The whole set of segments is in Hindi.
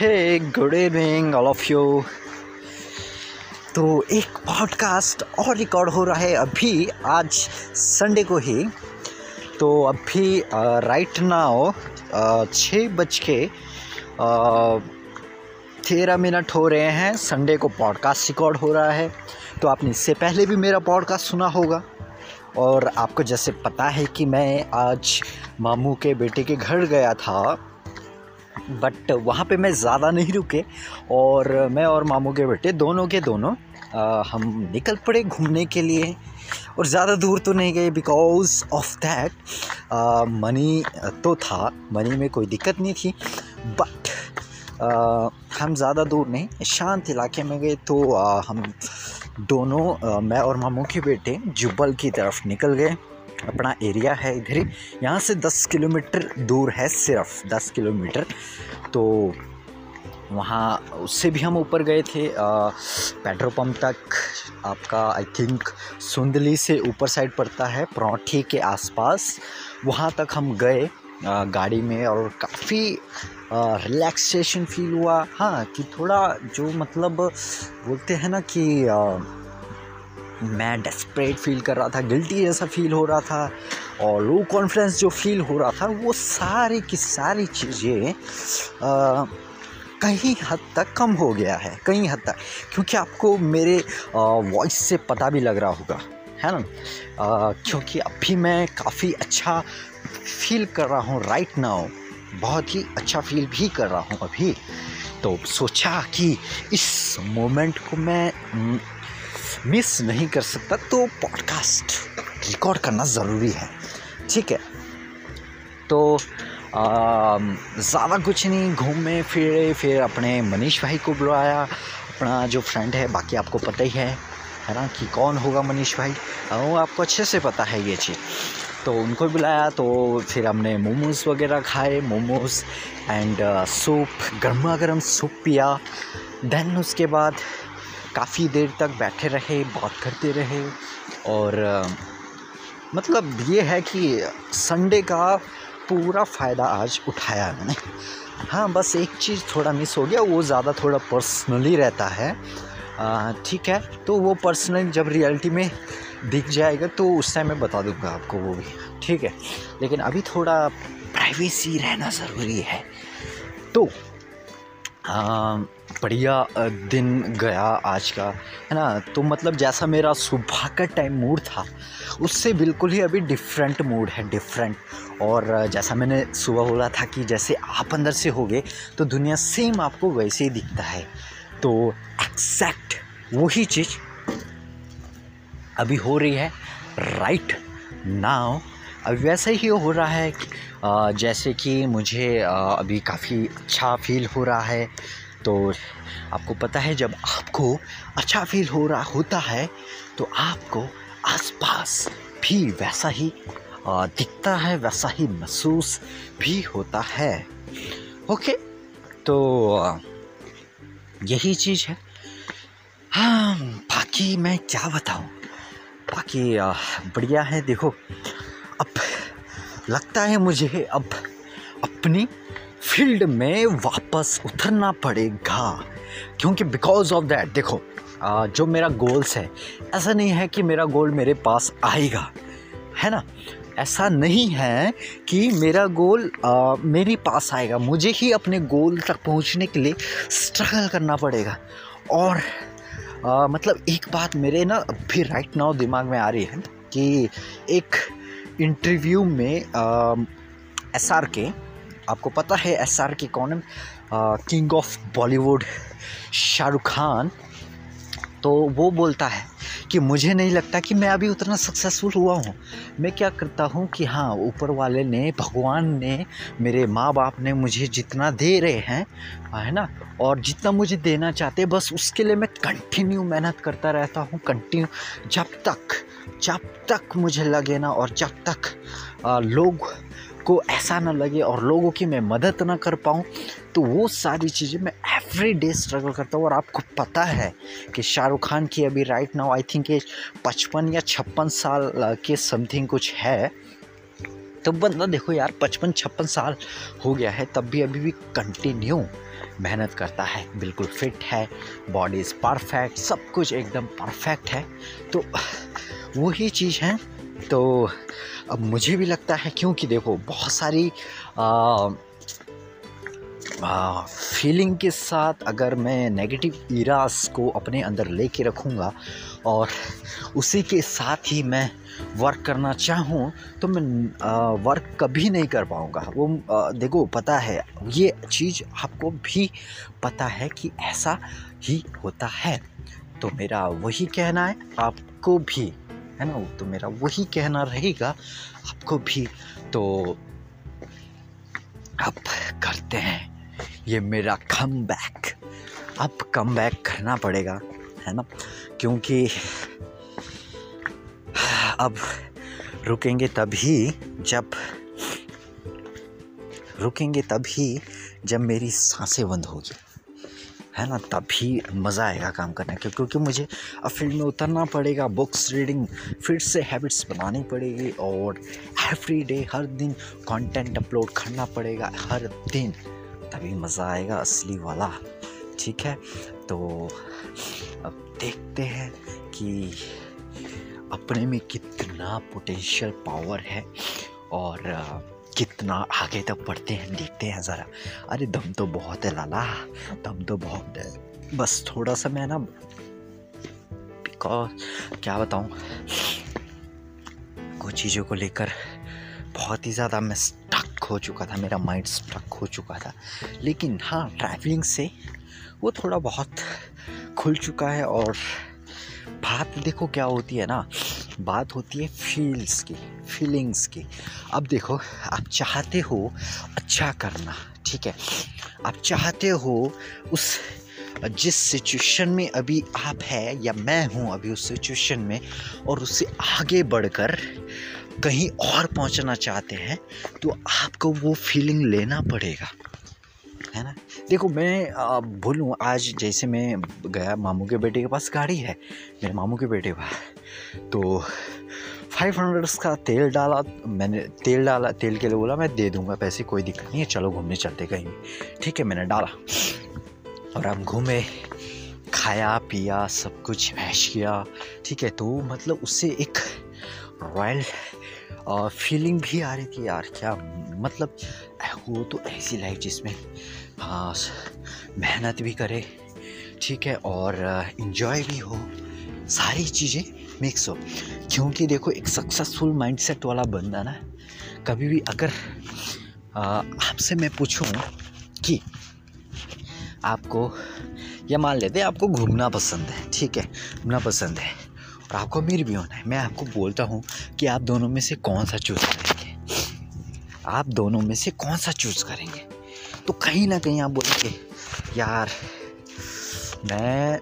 Hey good evening all of you तो एक पॉडकास्ट और रिकॉर्ड हो रहा है अभी, आज संडे को ही। तो अभी राइट नाउ छः बज के तेरह मिनट हो रहे हैं। संडे को पॉडकास्ट रिकॉर्ड हो रहा है। तो आपने इससे पहले भी मेरा पॉडकास्ट सुना होगा। और आपको जैसे पता है कि मैं आज मामू के बेटे के घर गया था। बट वहाँ पे मैं ज़्यादा नहीं रुके और मैं और मामू के बेटे दोनों के दोनों आ, हम निकल पड़े घूमने के लिए और ज़्यादा दूर तो नहीं गए बिकॉज़ ऑफ़ दैट मनी तो था मनी में कोई दिक्कत नहीं थी बट हम ज़्यादा दूर नहीं शांत इलाके में गए तो आ, हम दोनों आ, मैं और मामू के बेटे जुब्बल की तरफ़ निकल गए। अपना एरिया है इधर ही। यहाँ से दस किलोमीटर दूर है सिर्फ़ दस किलोमीटर। तो वहाँ उससे भी हम ऊपर गए थे पेट्रोल पंप तक। आपका आई थिंक सुंदली से ऊपर साइड पड़ता है परौठी के आसपास। वहाँ तक हम गए आ, गाड़ी में और काफ़ी रिलैक्सेशन फील हुआ। हाँ कि थोड़ा जो मतलब बोलते हैं ना कि आ, मैं डेस्परेट फील कर रहा था गिल्टी जैसा फील हो रहा था और लो कॉन्फिडेंस जो फील हो रहा था, वो सारी की सारी चीज़ें कहीं हद तक कम हो गया है, कहीं हद तक। क्योंकि आपको मेरे वॉइस से पता भी लग रहा होगा, है ना? क्योंकि अभी मैं काफ़ी अच्छा फील कर रहा हूँ राइट नाउ बहुत ही अच्छा फील भी कर रहा हूँ अभी। तो सोचा कि इस मोमेंट को मैं मिस नहीं कर सकता तो पॉडकास्ट रिकॉर्ड करना ज़रूरी है। ठीक है? तो ज़्यादा कुछ नहीं, घूमे, फिरे, फिर अपने मनीष भाई को बुलाया। अपना जो फ्रेंड है, बाकी आपको पता ही है है ना, कि कौन होगा मनीष भाई? वो आपको अच्छे से पता है ये चीज़। तो उनको बुलाया तो फिर हमने मोमोज़ वगैरह खाए, मोमोज़ एंड सूप गर्मा गर्म सूप पिया। देन उसके बाद काफ़ी देर तक बैठे रहे, बात करते रहे और मतलब ये है कि संडे का पूरा फ़ायदा आज उठाया मैंने। हाँ बस एक चीज़ थोड़ा मिस हो गया, वो ज़्यादा थोड़ा पर्सनली रहता है। ठीक है तो वो पर्सनल जब रियलिटी में दिख जाएगा तो उस टाइम मैं बता दूँगा आपको वो भी। ठीक है, लेकिन अभी थोड़ा प्राइवेसी रहना ज़रूरी है। तो बढ़िया दिन गया आज का, है ना? तो मतलब जैसा मेरा सुबह का टाइम मूड था, उससे बिल्कुल ही अभी डिफरेंट मूड है डिफरेंट और जैसा मैंने सुबह बोला था कि जैसे आप अंदर से होगे तो दुनिया सेम आपको वैसे ही दिखता है. तो एक्जैक्ट वही चीज़ अभी हो रही है राइट नाउ अभी वैसे ही हो रहा है जैसे कि मुझे अभी काफ़ी अच्छा फील हो रहा है. तो आपको पता है, जब आपको अच्छा फील हो रहा होता है तो आपको आसपास भी वैसा ही दिखता है, वैसा ही महसूस भी होता है। ओके? तो यही चीज़ है। हाँ बाकी मैं क्या बताऊँ? बाकी बढ़िया है, देखो। अब लगता है मुझे अब अपनी फ़ील्ड में वापस उतरना पड़ेगा। क्योंकि बिकॉज़ ऑफ़ दैट देखो जो मेरा गोल्स है ऐसा नहीं है कि मेरा गोल मेरे पास आएगा है ना? ऐसा नहीं है कि मेरा गोल आ, मेरे पास आएगा। मुझे ही अपने गोल तक पहुँचने के लिए स्ट्रगल करना पड़ेगा। और आ, मतलब एक बात मेरे ना अभी राइट नाउ दिमाग में आ रही है कि एक इंटरव्यू में एस आर के आपको पता है एस आर के कौन किंग ऑफ़ बॉलीवुड शाहरुख खान। तो वो बोलता है कि मुझे नहीं लगता कि मैं अभी उतना सक्सेसफुल हुआ हूँ। मैं क्या करता हूँ कि हाँ ऊपर वाले ने भगवान ने मेरे माँ बाप ने मुझे जितना दे रहे हैं है ना? और जितना मुझे देना चाहते बस उसके लिए मैं कंटिन्यू मेहनत करता रहता हूँ कंटिन्यू जब तक जब तक मुझे लगे ना और जब तक आ, लोग को ऐसा ना लगे और लोगों की मैं मदद ना कर पाऊँ तो वो सारी चीज़ें मैं एवरी डे स्ट्रगल करता हूँ। और आपको पता है कि शाहरुख खान की अभी right now I think age पचपन या छप्पन साल के समथिंग कुछ है। तो बंदा देखो यार, पचपन, छप्पन साल हो गया है, तब भी अभी भी कंटिन्यू मेहनत करता है। बिल्कुल फिट है बॉडी इज़ परफेक्ट सब कुछ एकदम परफेक्ट है। तो वही चीज़ है। तो अब मुझे भी लगता है क्योंकि देखो बहुत सारी आ, आ, फीलिंग के साथ अगर मैं नेगेटिव इरास को अपने अंदर लेके रखूँगा और उसी के साथ ही मैं वर्क करना चाहूँ तो मैं आ, वर्क कभी नहीं कर पाऊँगा। वो आ, देखो पता है ये चीज़ आपको भी पता है कि ऐसा ही होता है। तो मेरा वही कहना है आपको भी है ना तो मेरा वही कहना रहेगा। आपको भी तो अब करते हैं। ये मेरा कम बैक अब कम बैक करना पड़ेगा, है ना? क्योंकि अब रुकेंगे तभी जब, रुकेंगे तभी जब मेरी साँसें बंद होगी। है ना, तभी मज़ा आएगा काम करने का, क्योंकि मुझे अब फ़ील्ड में उतरना पड़ेगा बुक्स रीडिंग फिर से हैबिट्स बनानी पड़ेगी और एवरी डे हर दिन कंटेंट अपलोड करना पड़ेगा, हर दिन। तभी मज़ा आएगा असली वाला। ठीक है? तो अब देखते हैं कि अपने में कितना पोटेंशियल पावर है और कितना आगे तक बढ़ते हैं, देखते हैं ज़रा। अरे, दम तो बहुत है लाला, दम तो बहुत है। बस थोड़ा सा मैं ना बिकॉज़ क्या बताऊँ? कुछ चीज़ों को लेकर बहुत ही ज़्यादा मैं स्टक हो चुका था, मेरा माइंड स्टक हो चुका था। लेकिन हाँ ट्रैवलिंग से वो थोड़ा बहुत खुल चुका है और बात देखो क्या होती है ना, बात होती है फील्स की। फीलिंग्स की। अब देखो, आप चाहते हो अच्छा करना, ठीक है? आप चाहते हो उस, जिस सिचुएशन में अभी आप है या मैं हूँ अभी उस सिचुएशन में और उससे आगे बढ़कर कहीं और पहुँचना चाहते हैं तो आपको वो फीलिंग लेना पड़ेगा। है ना? देखो, मैं बोलूँ, आज जैसे मैं गया मामू के बेटे के पास गाड़ी है, मेरे मामू के बेटे का तो फाइव हंड्रेड का तेल डाला, मैंने तेल डाला, तेल के लिए बोला, मैं दे दूँगा पैसे, कोई दिक्कत नहीं है, चलो घूमने चलते कहीं। ठीक है, मैंने डाला। और हम घूमे, खाया, पिया, सब कुछ, ऐश किया। ठीक है तो मतलब उससे एक रॉयल फीलिंग भी आ रही थी यार, क्या मतलब वो तो ऐसी लाइफ जिसमें हाँ मेहनत भी करे, ठीक है, और इन्जॉय भी हो, सारी चीज़ें मिक्स हो क्योंकि देखो, एक सक्सेसफुल माइंडसेट वाला बंदा ना, कभी भी अगर आपसे मैं पूछूँ कि आपको, या मान लेते आपको घूमना पसंद है, ठीक है, घूमना पसंद है, और आपको अमीर भी होना है, मैं आपको बोलता हूँ कि आप दोनों में से कौन सा चूज़ करेंगे? आप दोनों में से कौन सा चूज़ करेंगे? तो कहीं ना कहीं आप बोलेंगे, यार, मैं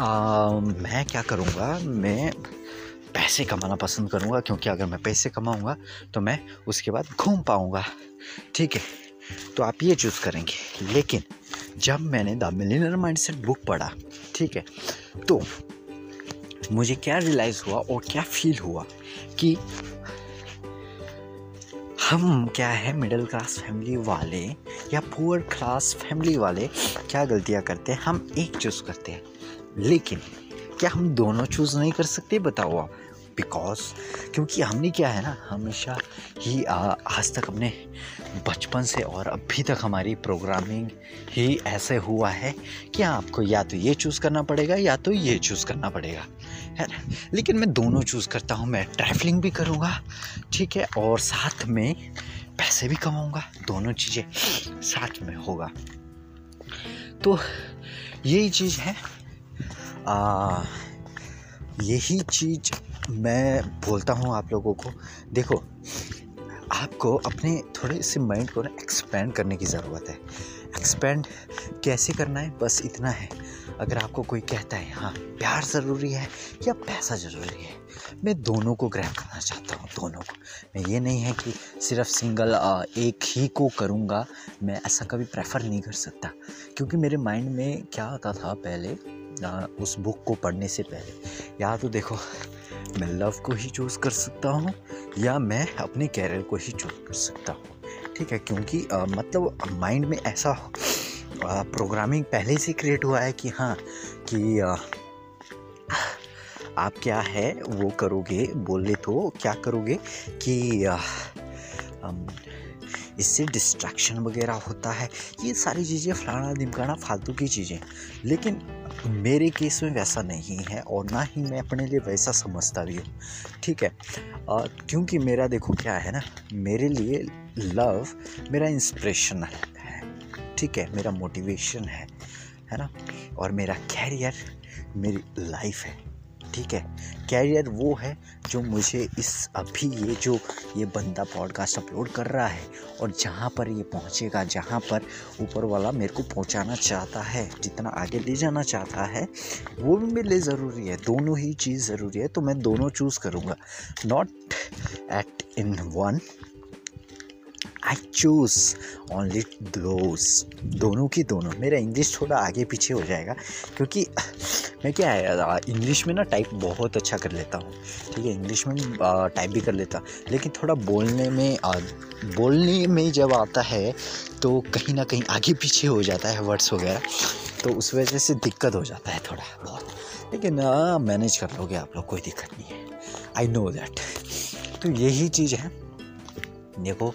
आ, मैं क्या करूँगा? मैं पैसे कमाना पसंद करूँगा क्योंकि अगर मैं पैसे कमाऊँगा तो मैं उसके बाद घूम पाऊँगा। ठीक है तो आप ये चूज़ करेंगे। लेकिन जब मैंने द मिलीनर माइंडसेट बुक पढ़ा ठीक है तो मुझे क्या रियलाइज़ हुआ और क्या फील हुआ कि हम क्या है मिडिल क्लास फैमिली वाले या पुअर क्लास फैमिली वाले क्या गलतियाँ करते हैं हम एक चूज़ करते हैं। लेकिन क्या हम दोनों चूज़ नहीं कर सकते? बताओ आप। बिकॉज़ क्योंकि हमने क्या है ना हमेशा ही आ, आज तक अपने बचपन से और अभी तक हमारी प्रोग्रामिंग ही ऐसे हुआ है कि आपको या तो ये चूज़ करना पड़ेगा या तो ये चूज़ करना पड़ेगा है ना? लेकिन मैं दोनों चूज़ करता हूँ मैं ट्रैवलिंग भी करूँगा ठीक है? और साथ में पैसे भी कमाऊँगा दोनों चीज़ें साथ में होगा। तो यही चीज़ है। यही चीज़ मैं बोलता हूँ आप लोगों को। देखो, आपको अपने थोड़े से माइंड को ना एक्सपेंड करने की ज़रूरत है। एक्सपेंड कैसे करना है? बस इतना है। अगर आपको कोई कहता है हाँ प्यार ज़रूरी है या पैसा ज़रूरी है? मैं दोनों को ग्रैप करना चाहता हूँ, दोनों को। मैं ये नहीं है कि सिर्फ़ सिंगल एक ही को करूँगा। मैं ऐसा कभी प्रेफर नहीं कर सकता। क्योंकि मेरे माइंड में क्या आता था पहले? उस बुक को पढ़ने से पहले। या तो देखो मैं लव को ही चूज़ कर सकता हूँ या मैं अपने कैरियर को ही चूज़ कर सकता हूँ। ठीक है क्योंकि आ, मतलब माइंड में ऐसा आ, प्रोग्रामिंग पहले से क्रिएट हुआ है कि हाँ कि आ, आप क्या है वो करोगे बोले तो क्या करोगे कि इससे डिस्ट्रैक्शन वगैरह होता है। ये सारी चीज़ें फलाना दिमकाना फालतू की चीज़ें लेकिन मेरे केस में वैसा नहीं है और ना ही मैं अपने लिए वैसा समझता भी हूँ। ठीक है? क्योंकि मेरा देखो क्या है ना, मेरे लिए लव मेरा इंस्पिरेशन है ठीक है? मेरा मोटिवेशन है है ना? और मेरा कैरियर मेरी लाइफ है। ठीक है? कैरियर वो है जो मुझे इस अभी ये जो ये बंदा पॉडकास्ट अपलोड कर रहा है और जहाँ पर ये पहुँचेगा, जहाँ पर ऊपर वाला मेरे को पहुँचाना चाहता है, जितना आगे ले जाना चाहता है, वो भी मेरे लिए ज़रूरी है। दोनों ही चीज़ ज़रूरी है तो मैं दोनों चूज़ करूँगा। Not at in one I choose only those दोनों की दोनों। मेरा इंग्लिश थोड़ा आगे पीछे हो जाएगा क्योंकि मैं क्या है इंग्लिश में ना टाइप बहुत अच्छा कर लेता हूँ। ठीक है इंग्लिश में टाइप भी कर लेता। लेकिन थोड़ा बोलने में आ, बोलने में जब आता है तो कहीं ना कहीं आगे पीछे हो जाता है वर्ड्स वगैरह। तो उस वजह से दिक्कत हो जाता है थोड़ा बहुत। लेकिन मैनेज कर लोगे आप लोग कोई दिक्कत नहीं है। आई नो दैट तो यही चीज़ है। देखो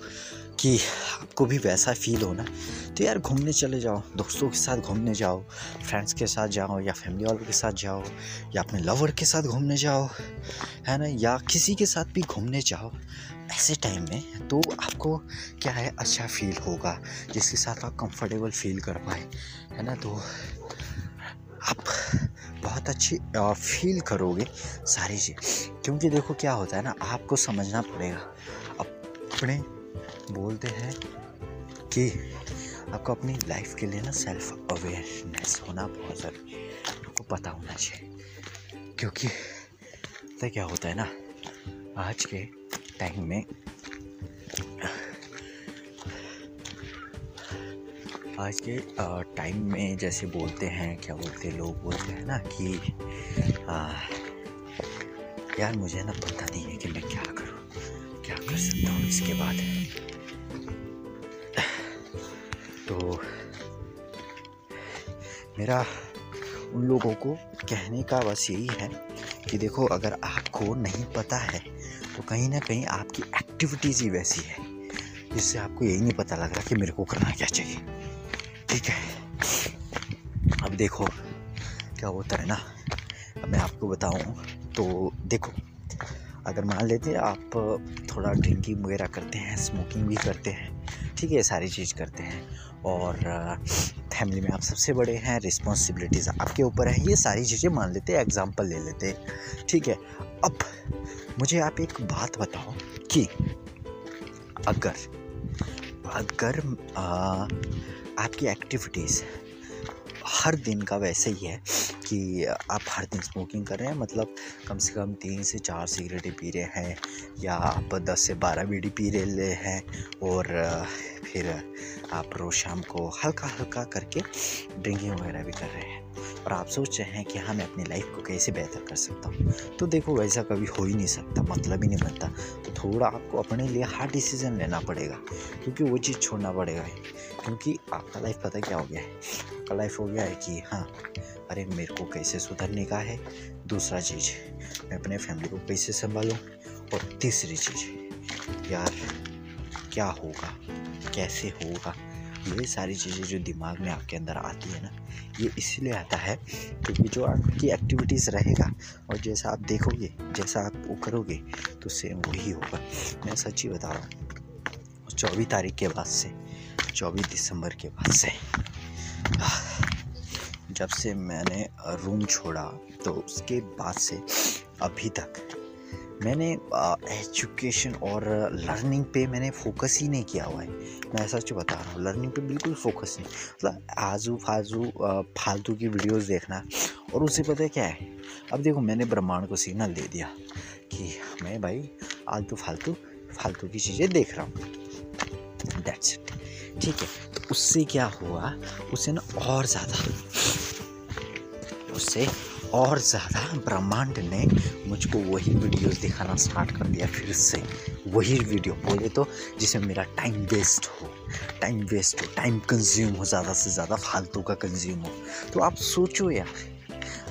कि आपको भी वैसा फील होना। तो यार घूमने चले जाओ, दोस्तों के साथ घूमने जाओ फ्रेंड्स के साथ जाओ या फैमिली वालों के साथ जाओ या अपने लवर के साथ घूमने जाओ, है ना? या किसी के साथ भी घूमने जाओ, ऐसे टाइम में तो आपको क्या है अच्छा फील होगा, जिसके साथ आप कंफर्टेबल फील कर पाए, है ना? तो आप बहुत अच्छी फील करोगे सारी चीज़। क्योंकि देखो क्या होता है ना, आपको समझना पड़ेगा। अपने बोलते हैं कि आपको अपनी लाइफ के लिए ना सेल्फ अवेयरनेस होना बहुत ज़रूरी है। आपको पता होना चाहिए। क्योंकि तो क्या होता है ना? आज के टाइम में आज के टाइम में जैसे बोलते हैं क्या बोलते हैं लोग? बोलते हैं ना कि आ, यार मुझे ना पता नहीं है कि मैं क्या करूँ क्या कर सकता हूँ इसके बाद। तो मेरा उन लोगों को कहने का बस यही है कि देखो, अगर आपको नहीं पता है तो कहीं ना कहीं आपकी एक्टिविटीज़ ही वैसी है, जिससे आपको यही नहीं पता लग रहा कि मेरे को करना क्या चाहिए। ठीक है? अब देखो, क्या होता है ना? अब मैं आपको बताऊँ तो देखो, अगर मान लेते आप थोड़ा ड्रिंकिंग वगैरह करते हैं स्मोकिंग भी करते हैं ठीक है सारी चीज़ करते हैं। और फैमिली में आप सबसे बड़े हैं रिस्पॉन्सिबिलिटीज़ आपके ऊपर है ये सारी चीज़ें मान लेते हैं एग्ज़ाम्पल ले लेते हैं। ठीक है अब मुझे आप एक बात बताओ कि अगर अगर आ, आपकी एक्टिविटीज़ हर दिन का वैसे ही है कि आप हर दिन स्मोकिंग कर रहे हैं? मतलब कम से कम तीन से चार सिगरेटें पी रहे हैं, या आप दस से बारह बीड़ी पी रहे हैं, और, फिर आप रोज़ शाम को हल्का हल्का करके ड्रिंकिंग वगैरह भी कर रहे हैं। और आप सोच रहे हैं कि हाँ मैं अपनी लाइफ को कैसे बेहतर कर सकता हूँ? तो देखो, वैसा कभी हो ही नहीं सकता मतलब ही नहीं बनता। तो थोड़ा आपको अपने लिए हार्ड डिसीज़न लेना पड़ेगा, क्योंकि वो चीज़ छोड़ना पड़ेगा क्योंकि आपका लाइफ पता क्या हो गया है? आपका लाइफ हो गया है कि हाँ अरे, मेरे को कैसे सुधरने का है? दूसरा चीज़ मैं अपने फैमिली को कैसे संभालूँ? और तीसरी चीज़ यार, क्या होगा? कैसे होगा? ये सारी चीज़ें जो दिमाग में आपके अंदर आती है ना, ये इसलिए आता है क्योंकि जो आपकी एक्टिविटीज़ रहेगा, और जैसा आप देखोगे, जैसा आप वो करोगे तो सेम वही होगा। मैं सच्ची बता रहा हूँ, चौबीस तारीख के बाद से, चौबीस दिसंबर के बाद से जब से मैंने रूम छोड़ा तो उसके बाद से अभी तक मैंने एजुकेशन और लर्निंग पे मैंने फोकस ही नहीं किया हुआ है। मैं सच बता रहा हूँ लर्निंग पे बिल्कुल फोकस नहीं। मतलब आजू फाजू फालतू की वीडियोस देखना, और उससे पता है क्या है? अब देखो, मैंने ब्रह्मांड को सिग्नल दे दिया कि मैं भाई आलतू फालतू फालतू की चीज़ें देख रहा हूँ। डेट्स इट ठीक है तो उससे क्या हुआ? उससे ना और ज़्यादा उससे और ज़्यादा ब्रह्मांड ने मुझको वही वीडियोस दिखाना स्टार्ट कर दिया फिर से। वही वीडियो बोले तो जिसमें मेरा टाइम वेस्ट हो। टाइम वेस्ट हो टाइम कंज्यूम हो, ज़्यादा से ज़्यादा फालतू का कंज्यूम हो। तो आप सोचो यार,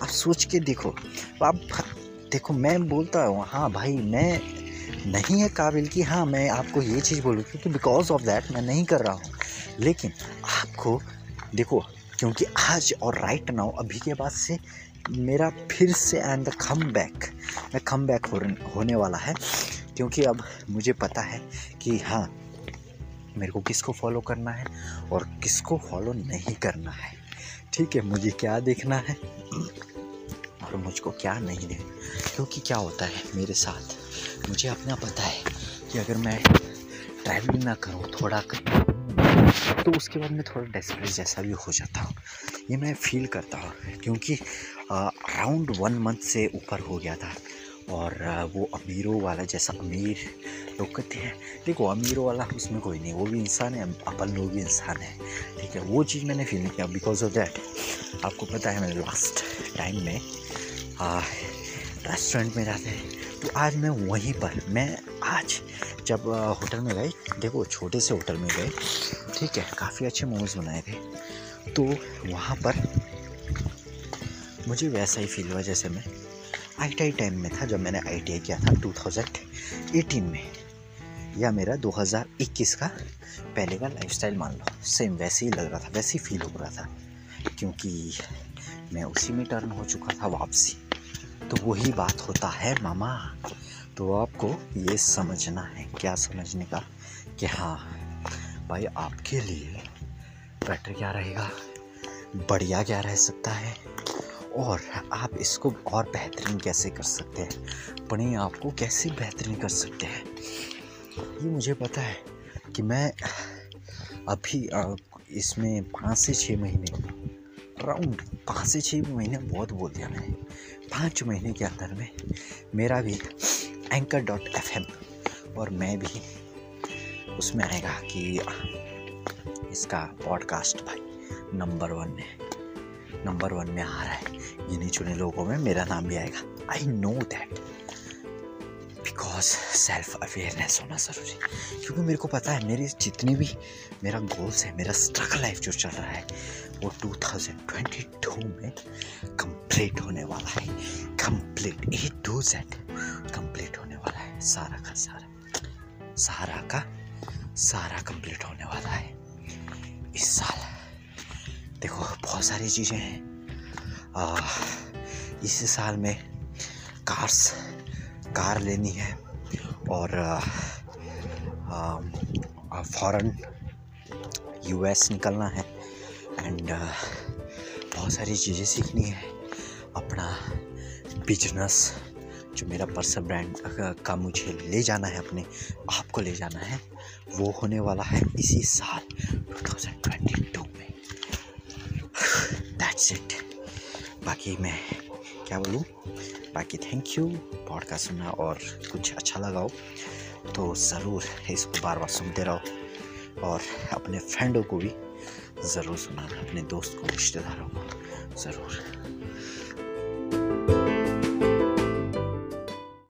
आप सोच के देखो। आप देखो, मैं बोलता हूँ हाँ भाई, मैं नहीं है काबिल कि हाँ मैं आपको ये चीज़ बोलूँ, क्योंकि बिकॉज़ ऑफ़ दैट मैं नहीं कर रहा हूँ। लेकिन आपको, देखो क्योंकि आज और राइट नाउ अभी के बाद से मेरा फिर से and the come back come back होने वाला है। क्योंकि अब मुझे पता है कि हाँ मेरे को किसको फॉलो करना है और किसको फॉलो नहीं करना है। ठीक है, मुझे क्या देखना है और मुझको क्या नहीं देखना। क्योंकि क्या होता है मेरे साथ, मुझे अपना पता है कि अगर मैं ट्रैवलिंग ना करूँ, थोड़ा करूँ तो उसके बाद मैं थोड़ा डेस्परेट जैसा भी हो जाता हूँ। ये मैं फील करता हूँ, क्योंकि अराउंड वन मंथ से ऊपर हो गया था और वो अमीरों वाला जैसा, अमीर लोग कहते हैं, देखो, अमीरों वाला उसमें कोई नहीं, वो भी इंसान है, अपन लोग भी इंसान है। ठीक है, वो चीज़ मैंने फील किया बिकॉज़ ऑफ़ दैट आपको पता है मैंने लास्ट टाइम में रेस्टोरेंट में जाते हैं तो आज मैं वहीं पर, मैं आज जब होटल में गए देखो, छोटे से होटल में गए ठीक है, काफ़ी अच्छे मोमोज बनाए थे। तो वहाँ पर मुझे वैसा ही फील हुआ जैसे मैं आई टी आई टाइम में था, जब मैंने आई टी आई किया था 2018 में। या मेरा 2021 का पहले का लाइफस्टाइल मान लो सेम वैसे ही लग रहा था, वैसे ही फील हो रहा था। क्योंकि मैं उसी में टर्न हो चुका था वापसी। तो वही बात होता है मामा। तो आपको ये समझना है, क्या समझने का कि हाँ भाई, आपके लिए बेटर क्या रहेगा? बढ़िया क्या रह सकता है? और आप इसको और बेहतरीन कैसे कर सकते हैं? अपने आप को कैसे बेहतरीन कर सकते हैं? ये मुझे पता है कि मैं अभी इसमें पाँच से छः महीने अराउंड पाँच से छः महीने बहुत बोल दिया मैंने। पाँच महीने के अंदर में मेरा भी एंकर डॉट एफ़ और मैं भी उसमें आएगा कि इसका पॉडकास्ट भाई नंबर वन में नंबर वन में आ रहा है। गिने चुने लोगों में मेरा नाम भी आएगा। I know that because self awareness होना ज़रूरी। क्योंकि मेरे को पता है, मेरे जितने भी मेरा गोल्स है, मेरा स्ट्रगल लाइफ जो चल रहा है, वो 2022 में कंप्लीट होने वाला है। Complete A to Z complete होने वाला है। सारा का सारा। सारा का सारा कंप्लीट होने वाला है। इस साल, देखो, बहुत सारी चीज़ें हैं। इस साल में कार्स कार लेनी है और फॉरेन यूएस निकलना है। एंड बहुत सारी चीज़ें सीखनी है। अपना बिज़नेस जो मेरा पर्सनल ब्रांड का मुझे ले जाना है, अपने आप को ले जाना है। वो होने वाला है इसी साल 2022 में। दैट्स इट बाकी मैं क्या बोलूँ? बाकी थैंक यू पॉडकास्ट सुनना और कुछ अच्छा लगा हो तो ज़रूर इसको बार बार सुनते रहो और अपने फ्रेंडों को भी ज़रूर सुनाना, अपने दोस्त को, रिश्तेदारों को ज़रूर।